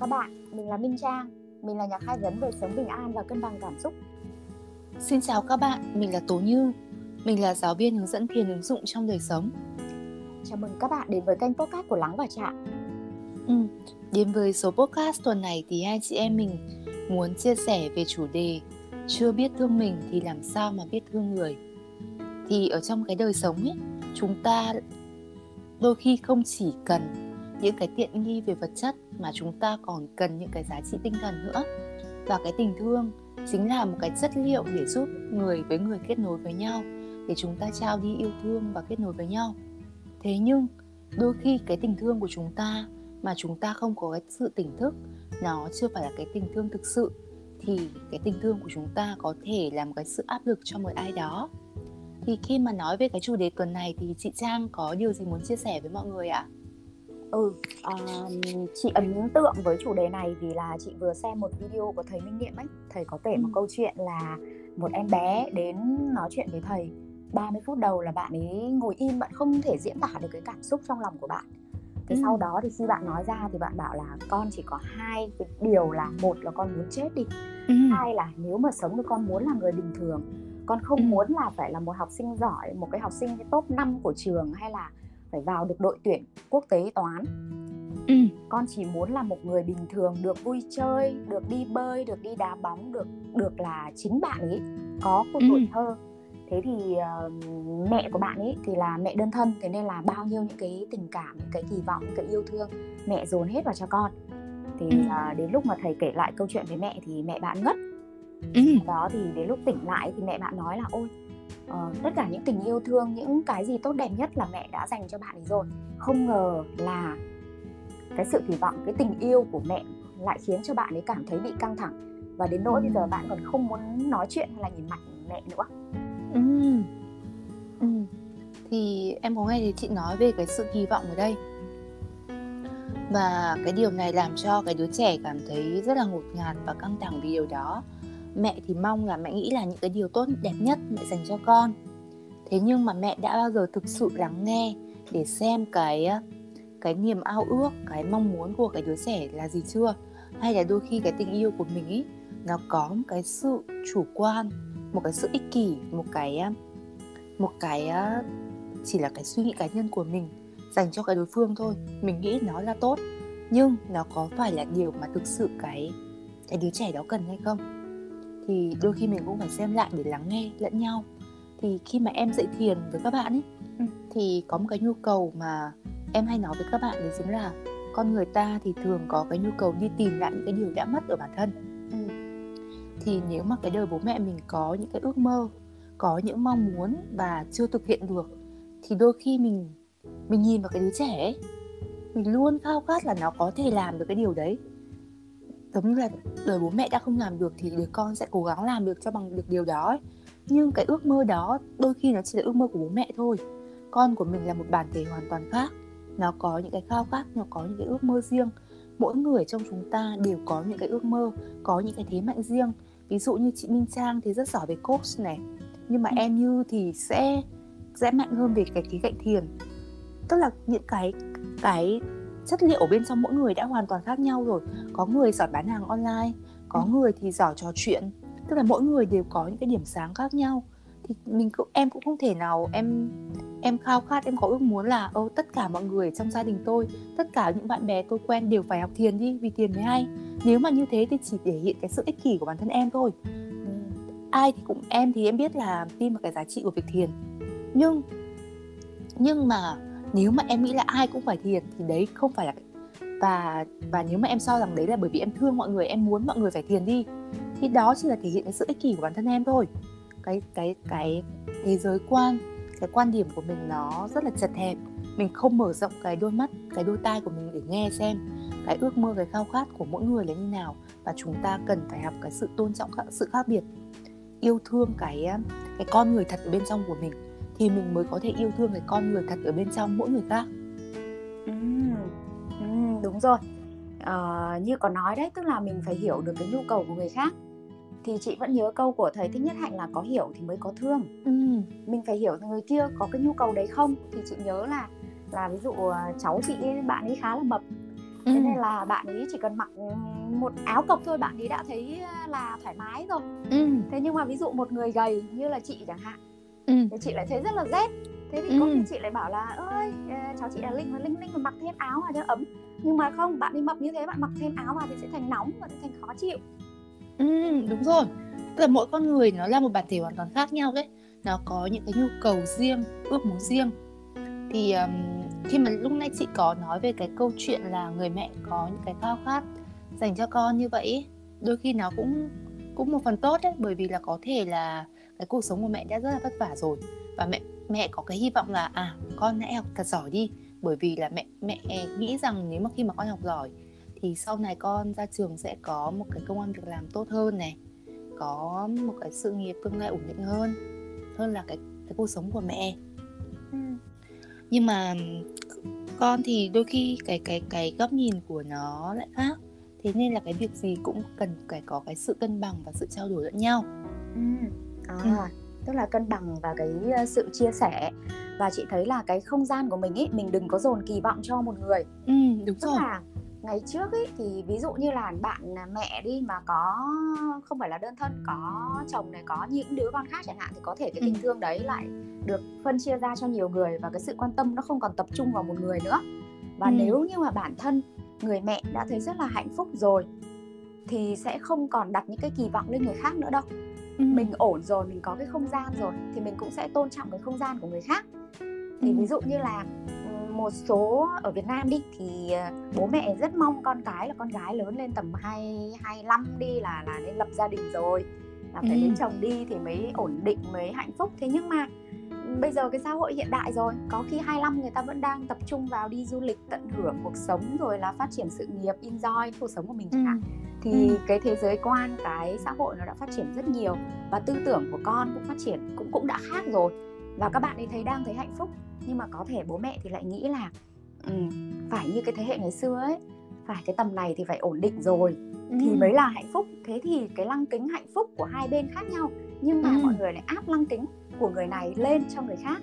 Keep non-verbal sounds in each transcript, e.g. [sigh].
các bạn, mình là Minh Trang. Mình là nhà khai vấn về sống bình an và cân bằng cảm xúc. Xin chào các bạn, mình là Tố Như. Mình là giáo viên hướng dẫn thiền ứng dụng trong đời sống. Chào mừng các bạn đến với kênh podcast của Lắng và Chạm. Ừ, Đến với số podcast tuần này thì hai chị em mình muốn chia sẻ về chủ đề Chưa biết thương mình thì làm sao mà biết thương người. Thì ở trong cái đời sống ấy, chúng ta đôi khi không chỉ cần những cái tiện nghi về vật chất mà chúng ta còn cần những cái giá trị tinh thần nữa và cái tình thương chính là một cái chất liệu để giúp người với người kết nối với nhau, để chúng ta trao đi yêu thương và kết nối với nhau thế nhưng, đôi khi cái tình thương của chúng ta mà chúng ta không có cái sự tỉnh thức, nó chưa phải là cái tình thương thực sự, thì cái tình thương của chúng ta có thể làm cái sự áp lực cho một ai đó thì khi mà nói về cái chủ đề tuần này thì chị Trang có điều gì muốn chia sẻ với mọi người ạ? À? Ừ, uh, chị ấn tượng với chủ đề này vì là chị vừa xem một video của thầy Minh Niệm ấy Thầy có kể ừ. một câu chuyện là một em bé đến nói chuyện với thầy 30 phút đầu là bạn ấy ngồi im, bạn không thể diễn tả được cái cảm xúc trong lòng của bạn Thế ừ. sau đó thì khi bạn nói ra thì bạn bảo là con chỉ có hai cái điều là một là con muốn chết đi ừ. Hai là nếu mà sống thì con muốn là người bình thường Con không ừ. muốn là phải là một học sinh giỏi, một cái học sinh cái top 5 của trường hay là phải vào được đội tuyển quốc tế toán ừ. con chỉ muốn là một người bình thường được vui chơi được đi bơi được đi đá bóng được được là chính bạn ấy có một tuổi ừ. thơ thế thì uh, mẹ của bạn ấy thì là mẹ đơn thân thế nên là bao nhiêu những cái tình cảm những cái kỳ vọng những cái yêu thương mẹ dồn hết vào cho con thì ừ. uh, đến lúc mà thầy kể lại câu chuyện với mẹ thì mẹ bạn ngất ừ. đó thì đến lúc tỉnh lại thì mẹ bạn nói là ôi uh, tất cả những tình yêu thương những cái gì tốt đẹp nhất là mẹ đã dành cho bạn ấy rồi không ngờ là cái sự kỳ vọng cái tình yêu của mẹ lại khiến cho bạn ấy cảm thấy bị căng thẳng và đến nỗi ừ. bây giờ bạn còn không muốn nói chuyện hay là nhìn mặt mẹ nữa ừ. Ừ. thì em có nghe thấy chị nói về cái sự kỳ vọng ở đây và cái điều này làm cho cái đứa trẻ cảm thấy rất là ngột ngạt và căng thẳng vì điều đó mẹ thì mong là mẹ nghĩ là những cái điều tốt đẹp nhất mẹ dành cho con. Thế nhưng mà mẹ đã bao giờ thực sự lắng nghe để xem cái ờ, cái niềm ao ước, cái mong muốn của cái đứa trẻ là gì chưa? Hay là đôi khi cái tình yêu của mình ý, nó có một cái sự chủ quan, một cái sự ích kỷ, một cái ờ, một cái ờ, chỉ là cái suy nghĩ cá nhân của mình dành cho cái đối phương thôi. Mình nghĩ nó là tốt, nhưng nó có phải là điều mà thực sự cái cái đứa trẻ đó cần hay không? Thì đôi khi mình cũng phải xem lại để lắng nghe lẫn nhau thì khi mà em dạy thiền với các bạn ấy ừ. thì có một cái nhu cầu mà em hay nói với các bạn đấy chính là con người ta thì thường có cái nhu cầu đi tìm lại những cái điều đã mất ở bản thân ừ. thì nếu mà cái đời bố mẹ mình có những cái ước mơ có những mong muốn và chưa thực hiện được thì đôi khi mình mình nhìn vào cái đứa trẻ ấy mình luôn khao khát là nó có thể làm được cái điều đấy giống như là đời bố mẹ đã không làm được thì đứa con sẽ cố gắng làm được cho bằng được điều đó ấy. nhưng cái ước mơ đó đôi khi nó chỉ là ước mơ của bố mẹ thôi. Con của mình là một bản thể hoàn toàn khác. Nó có những cái khao khát nó có những cái ước mơ riêng. Mỗi người trong chúng ta đều có những cái ước mơ có những cái thế mạnh riêng. Ví dụ như chị Minh Trang thì rất giỏi về coach này. Nhưng mà ừ. em như thì sẽ sẽ mạnh hơn về cái khí cạnh thiền. Tức là những cái cái chất liệu bên trong mỗi người đã hoàn toàn khác nhau rồi. Có người giỏi bán hàng online có ừ. người thì giỏi trò chuyện. Tức là mỗi người đều có những cái điểm sáng khác nhau. Thì mình cũng em cũng không thể nào em em khao khát em có ước muốn là ô tất cả mọi người trong gia đình tôi tất cả những bạn bè tôi quen đều phải học thiền đi vì tiền mới hay. Nếu mà như thế thì chỉ thể hiện cái sự ích kỷ của bản thân em thôi. Ừ. ai thì cũng em thì em biết là tin vào cái giá trị của việc thiền. Nhưng nhưng mà nếu mà em nghĩ là ai cũng phải thiền thì đấy không phải là và và nếu mà em so rằng đấy là bởi vì em thương mọi người, em muốn mọi người phải thiền đi, thì đó chỉ là thể hiện cái sự ích kỷ của bản thân em thôi. Cái cái cái thế giới quan, cái quan điểm của mình nó rất là chật hẹp. Mình không mở rộng cái đôi mắt, cái đôi tai của mình để nghe xem cái ước mơ, cái khao khát của mỗi người là như nào, và chúng ta cần phải học cái sự tôn trọng sự khác biệt, yêu thương cái cái con người thật ở bên trong của mình thì mình mới có thể yêu thương cái con người thật ở bên trong mỗi người khác ừ, ừ, đúng rồi. À, như có nói đấy tức là mình phải hiểu được cái nhu cầu của người khác. Thì chị vẫn nhớ câu của thầy thích nhất hạnh là có hiểu thì mới có thương. Ừ. mình phải hiểu người kia có cái nhu cầu đấy không? Thì chị nhớ là là ví dụ ờ, cháu chị bạn ấy khá là mập. Thế nên là bạn ấy chỉ cần mặc một áo cộc thôi bạn ấy đã thấy là thoải mái rồi. Ừ. thế nhưng mà ví dụ một người gầy như là chị chẳng hạn Ừ. thì chị lại thấy rất là rét. Thế thì có Ừ. khi chị lại bảo là ơi ờ, cháu chị là linh và linh linh mà mặc thêm áo vào cho ấm. Nhưng mà không bạn đi mập như thế bạn mặc thêm áo vào thì sẽ thành nóng và sẽ thành khó chịu. Ừ, đúng rồi. Tức là mỗi con người nó là một bản thể hoàn toàn khác nhau đấy. Nó có những cái nhu cầu riêng, ước muốn riêng. Thì um, khi mà lúc nãy chị có nói về cái câu chuyện là người mẹ có những cái khao khát dành cho con như vậy Đôi khi nó cũng cũng một phần tốt đấy. Bởi vì là có thể là cái cuộc sống của mẹ đã rất là vất vả rồi. Và mẹ mẹ có cái hy vọng là à con hãy học thật giỏi đi. Bởi vì là mẹ mẹ nghĩ rằng nếu mà khi mà con học giỏi thì sau này con ra trường sẽ có một cái công an việc làm tốt hơn này có một cái sự nghiệp tương lai ổn định hơn. Hơn là cái cái cuộc sống của mẹ. Nhưng mà con thì đôi khi cái cái cái góc nhìn của nó lại khác. Thế nên là cái việc gì cũng cần phải có cái sự cân bằng và sự trao đổi lẫn nhau. Ừ. À, Ừ. tức là cân bằng và cái ờ, sự chia sẻ và chị thấy là cái không gian của mình ý mình đừng có dồn kỳ vọng cho một người ừ đúng tức rồi là ngày trước ý thì ví dụ như là bạn là mẹ đi mà có không phải là đơn thân có chồng này có những đứa con khác chẳng hạn thì có thể cái Ừ. tình thương đấy lại được phân chia ra cho nhiều người và cái sự quan tâm nó không còn tập trung vào một người nữa và Ừ. nếu như mà bản thân người mẹ đã thấy rất là hạnh phúc rồi thì sẽ không còn đặt những cái kỳ vọng lên người khác nữa đâu ừ. mình ổn rồi mình có cái không gian rồi thì mình cũng sẽ tôn trọng cái không gian của người khác thì Ừ. ví dụ như là một số ở Việt Nam đi thì ờ, bố mẹ rất mong con cái là con gái lớn lên tầm hai hai năm đi là là nên lập gia đình rồi là phải Ừ. lấy chồng đi thì mới ổn định mới hạnh phúc thế nhưng mà bây giờ cái xã hội hiện đại rồi có khi 25 người ta vẫn đang tập trung vào đi du lịch tận hưởng cuộc sống rồi là phát triển sự nghiệp enjoy cuộc sống của mình chẳng hạn Ừ. thì Ừ. cái thế giới quan cái xã hội nó đã phát triển rất nhiều và tư tưởng của con cũng phát triển cũng cũng đã khác rồi và các bạn ấy thấy đang thấy hạnh phúc nhưng mà có thể bố mẹ thì lại nghĩ là ừ, phải như cái thế hệ ngày xưa ấy phải cái tầm này thì phải ổn định rồi thì Ừ. mới là hạnh phúc thế thì cái lăng kính hạnh phúc của hai bên khác nhau nhưng mà Ừ. mọi người lại áp lăng kính của người này lên cho người khác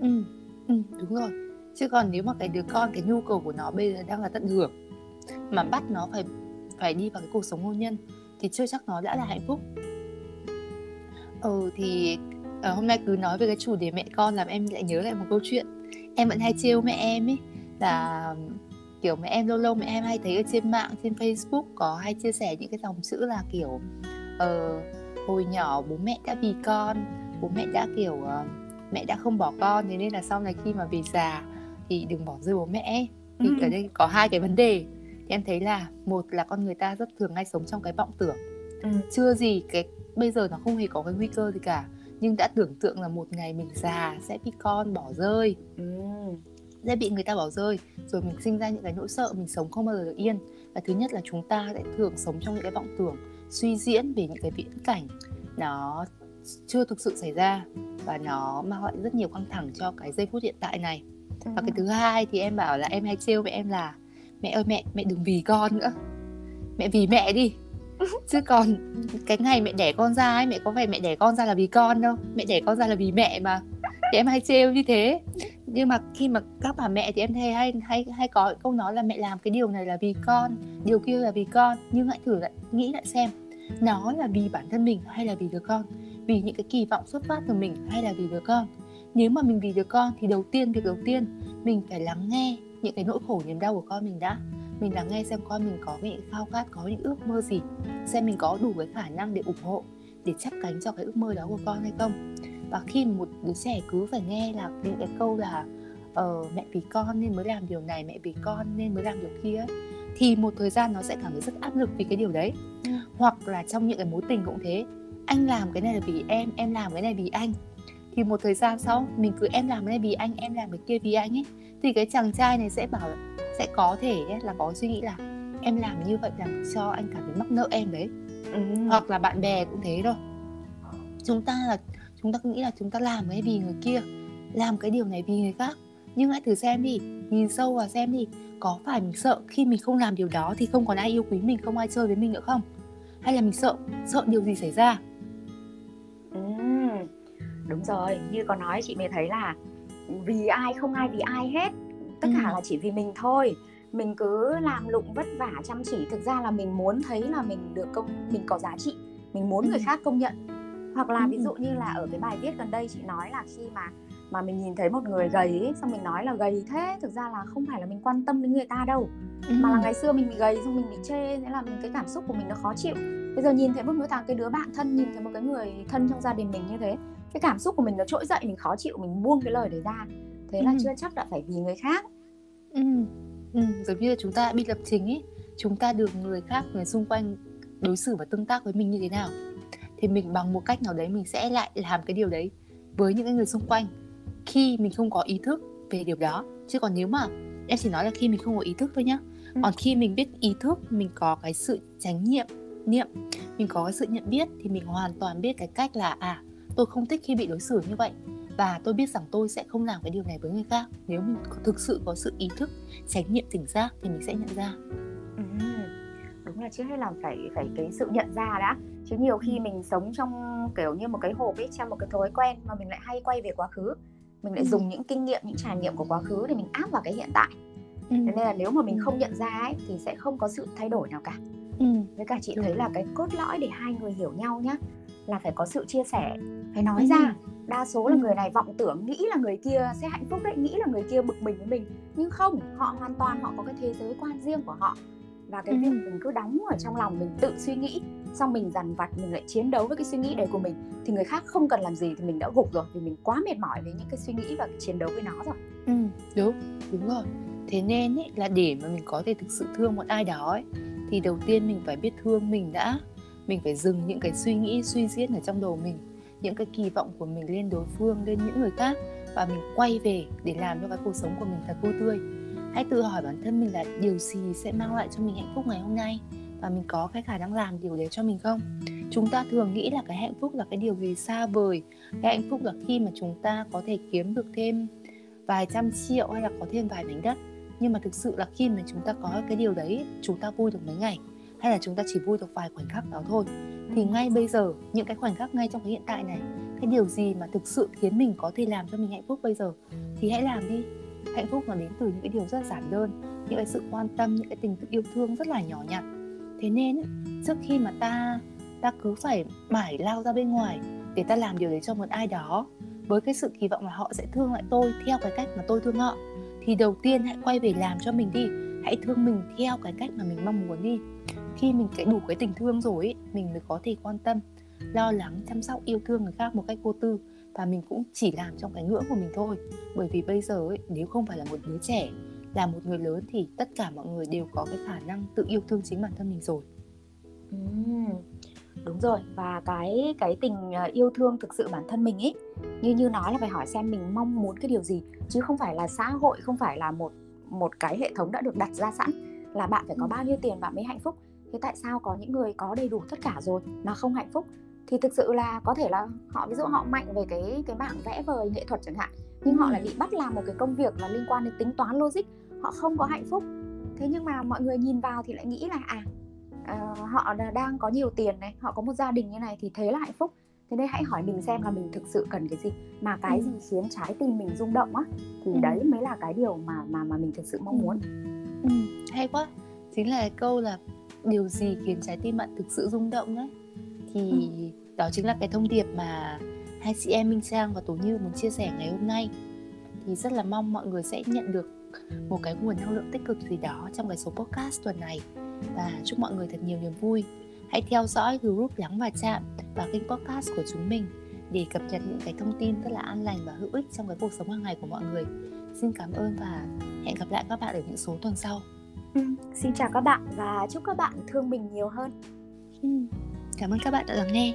ừ. ừ đúng rồi chứ còn nếu mà cái đứa con cái nhu cầu của nó bây giờ đang là tận hưởng mà bắt nó phải phải đi vào cái cuộc sống hôn nhân thì chưa chắc nó đã là hạnh phúc. Ừ thì ờ, hôm nay cứ nói về cái chủ đề mẹ con làm em lại nhớ lại một câu chuyện. Em vẫn hay trêu mẹ em ấy là kiểu mẹ em lâu lâu mẹ em hay thấy ở trên mạng trên Facebook có hay chia sẻ những cái dòng chữ là kiểu ờ, hồi nhỏ bố mẹ đã vì con bố mẹ đã kiểu ờ, mẹ đã không bỏ con thế nên là sau này khi mà về già thì đừng bỏ rơi bố mẹ thì Ừ. ở đây có hai cái vấn đề thì em thấy là một là con người ta rất thường hay sống trong cái vọng tưởng. Ừ. chưa gì cái bây giờ nó không hề có cái nguy cơ gì cả nhưng đã tưởng tượng là một ngày mình già sẽ bị con bỏ rơi. Ừ. sẽ bị người ta bỏ rơi rồi mình sinh ra những cái nỗi sợ mình sống không bao giờ được yên. Và thứ nhất là chúng ta sẽ thường sống trong những cái vọng tưởng suy diễn về những cái viễn cảnh nó chưa thực sự xảy ra và nó mang lại rất nhiều căng thẳng cho cái giây phút hiện tại này. Và cái thứ hai thì em bảo là em hay trêu mẹ em là mẹ ơi mẹ mẹ đừng vì con nữa. Mẹ vì mẹ đi. Chứ [laughs] còn cái ngày mẹ đẻ con ra ấy mẹ có phải mẹ đẻ con ra là vì con đâu. Mẹ đẻ con ra là vì mẹ mà. Thì em hay trêu như thế. Nhưng mà khi mà các bà mẹ thì em thấy hay hay hay có câu nói là mẹ làm cái điều này là vì con điều kia là vì con. Nhưng hãy thử lại nghĩ lại xem nó là vì bản thân mình hay là vì đứa con? Vì những cái kỳ vọng xuất phát từ mình hay là vì đứa con? Nếu mà mình vì đứa con thì đầu tiên việc đầu tiên mình phải lắng nghe những cái nỗi khổ niềm đau của con mình đã. Mình lắng nghe xem con mình có những khao khát có những ước mơ gì. Xem mình có đủ cái khả năng để ủng hộ để chắp cánh cho cái ước mơ đó của con hay không. Và khi một đứa trẻ cứ phải nghe là những cái câu là ờ, mẹ vì con nên mới làm điều này mẹ vì con nên mới làm điều kia ấy, thì một thời gian nó sẽ cảm thấy rất áp lực vì cái điều đấy. Ừ. hoặc là trong những cái mối tình cũng thế anh làm cái này là vì em em làm cái này vì anh thì một thời gian sau mình cứ em làm cái này vì anh em làm cái kia vì anh ấy. Thì cái chàng trai này sẽ bảo sẽ có thể là có suy nghĩ là em làm như vậy làm cho anh cảm thấy mắc nợ em đấy. Ừ. hoặc là bạn bè cũng thế thôi. Chúng ta là chúng ta cứ nghĩ là chúng ta làm cái vì người kia làm cái điều này vì người khác. Nhưng hãy thử xem đi nhìn sâu vào xem đi có phải mình sợ khi mình không làm điều đó thì không còn ai yêu quý mình không ai chơi với mình nữa không? Hay là mình sợ sợ điều gì xảy ra đúng rồi như có nói chị mới thấy là vì ai không ai vì ai hết tất cả Ừ. là chỉ vì mình thôi mình cứ làm lụng vất vả chăm chỉ thực ra là mình muốn thấy là mình được công mình có giá trị mình muốn người Ừ. khác công nhận hoặc là ví Ừ. dụ như là ở cái bài viết gần đây chị nói là khi mà mà mình nhìn thấy một người gầy ấy, xong mình nói là gầy thế thực ra là không phải là mình quan tâm đến người ta đâu mà Ừ. là ngày xưa mình bị gầy xong mình bị chê thế là mình cái cảm xúc của mình nó khó chịu bây giờ nhìn thấy một đứa thằng cái đứa bạn thân nhìn thấy một cái người thân trong gia đình mình như thế cái cảm xúc của mình nó trỗi dậy mình khó chịu mình buông cái lời đấy ra thế là Ừ. chưa chắc đã phải vì người khác Ừ. Ừ. giống như là chúng ta bị lập trình ấy chúng ta được người khác người xung quanh đối xử và tương tác với mình như thế nào thì mình bằng một cách nào đấy mình sẽ lại làm cái điều đấy với những cái người xung quanh khi mình không có ý thức về điều đó chứ còn nếu mà em chỉ nói là khi mình không có ý thức thôi nhá Ừ. còn khi mình biết ý thức mình có cái sự tránh nhiệm niệm mình có cái sự nhận biết thì mình hoàn toàn biết cái cách là à tôi không thích khi bị đối xử như vậy và tôi biết rằng tôi sẽ không làm cái điều này với người khác nếu mình có- thực sự có sự ý thức tránh niệm tỉnh giác thì mình sẽ nhận ra Ừ. đúng là trước hết là phải phải cái sự nhận ra đã chứ nhiều khi Ừ. mình sống trong kiểu như một cái hộp ấy trong một cái thói quen mà mình lại hay quay về quá khứ mình lại Ừ. dùng những kinh nghiệm những trải nghiệm của quá khứ để mình áp vào cái hiện tại ừ. thế nên là nếu mà mình Ừ. không nhận ra ấy thì sẽ không có sự thay đổi nào cả Ừ. với cả chị thấy là cái cốt lõi để hai người hiểu nhau nhá là phải có sự chia sẻ phải nói Ừ. ra đa số là người này vọng tưởng nghĩ là người kia sẽ hạnh phúc đấy nghĩ là người kia bực mình với mình nhưng không họ hoàn toàn họ có cái thế giới quan riêng của họ và cái Ừ. việc mình cứ đóng ở trong lòng mình tự suy nghĩ xong mình dằn vặt mình lại chiến đấu với cái suy nghĩ đấy của mình thì người khác không cần làm gì thì mình đã gục rồi vì mình quá mệt mỏi với những cái suy nghĩ và cái chiến đấu với nó rồi Ừ, đúng, đúng rồi. Thế nên ý, là để mà mình có thể thực sự thương một ai đó ấy, thì đầu tiên mình phải biết thương mình đã. Mình phải dừng những cái suy nghĩ suy diễn ở trong đầu mình, những cái kỳ vọng của mình lên đối phương, lên những người khác và mình quay về để làm cho cái cuộc sống của mình thật vui tươi. Hãy tự hỏi bản thân mình là điều gì sẽ mang lại cho mình hạnh phúc ngày hôm nay và mình có cái khả năng làm điều đấy cho mình không? Chúng ta thường nghĩ là cái hạnh phúc là cái điều gì xa vời. Cái hạnh phúc là khi mà chúng ta có thể kiếm được thêm vài trăm triệu hay là có thêm vài mảnh đất nhưng mà thực sự là khi mà chúng ta có cái điều đấy chúng ta vui được mấy ngày hay là chúng ta chỉ vui được vài khoảnh khắc đó thôi. Thì ngay bây giờ, những cái khoảnh khắc ngay trong cái hiện tại này, cái điều gì mà thực sự khiến mình có thể làm cho mình hạnh phúc bây giờ? Thì hãy làm đi. Hạnh phúc nó đến từ những cái điều rất giản đơn, những cái sự quan tâm, những cái tình yêu thương rất là nhỏ nhặt. Thế nên trước khi mà ta ta cứ phải mải lao ra bên ngoài để ta làm điều đấy cho một ai đó, với cái sự kỳ vọng là họ sẽ thương lại tôi theo cái cách mà tôi thương họ, thì đầu tiên hãy quay về làm cho mình đi hãy thương mình theo cái cách mà mình mong muốn đi. Khi mình cái đủ cái tình thương rồi mình mới có thể quan tâm lo lắng chăm sóc yêu thương người khác một cách vô tư. Và mình cũng chỉ làm trong cái ngưỡng của mình thôi. Bởi vì bây giờ ấy, nếu không phải là một đứa trẻ là một người lớn thì tất cả mọi người đều có cái khả năng tự yêu thương chính bản thân mình rồi. Ừ, đúng rồi. Và cái cái tình ờ, yêu thương thực sự bản thân mình ấy như như nói là phải hỏi xem mình mong muốn cái điều gì chứ không phải là xã hội không phải là một một cái hệ thống đã được đặt ra sẵn là bạn phải có Ừ. bao nhiêu tiền bạn mới hạnh phúc thế tại sao có những người có đầy đủ tất cả rồi mà không hạnh phúc thì thực sự là có thể là họ ví dụ họ mạnh về cái cái mảng vẽ vời nghệ thuật chẳng hạn nhưng họ Ừ. lại bị bắt làm một cái công việc là liên quan đến tính toán logic họ không có hạnh phúc thế nhưng mà mọi người nhìn vào thì lại nghĩ là à ờ, họ đang có nhiều tiền này họ có một gia đình như này thì thế là hạnh phúc thế nên hãy hỏi mình xem là mình thực sự cần cái gì. Mà cái Ừ. gì khiến trái tim mình rung động á thì Ừ. đấy mới là cái điều mà mà mà mình thực sự mong Ừ. muốn. Ừ, hay quá. Chính là câu là điều gì khiến trái tim bạn thực sự rung động đấy thì đó chính là cái thông điệp mà hai chị em Minh Trang và Tố Như muốn chia sẻ ngày hôm nay. Thì rất là mong mọi người sẽ nhận được một cái nguồn năng lượng tích cực gì đó trong cái số podcast tuần này. Và chúc mọi người thật nhiều niềm vui hãy theo dõi group lắng và chạm và kênh podcast của chúng mình để cập nhật những cái thông tin rất là an lành và hữu ích trong cái cuộc sống hàng ngày của mọi người xin cảm ơn và hẹn gặp lại các bạn ở những số tuần sau Ừ, xin chào các bạn và chúc các bạn thương mình nhiều hơn Ừ. Cảm ơn các bạn đã lắng nghe.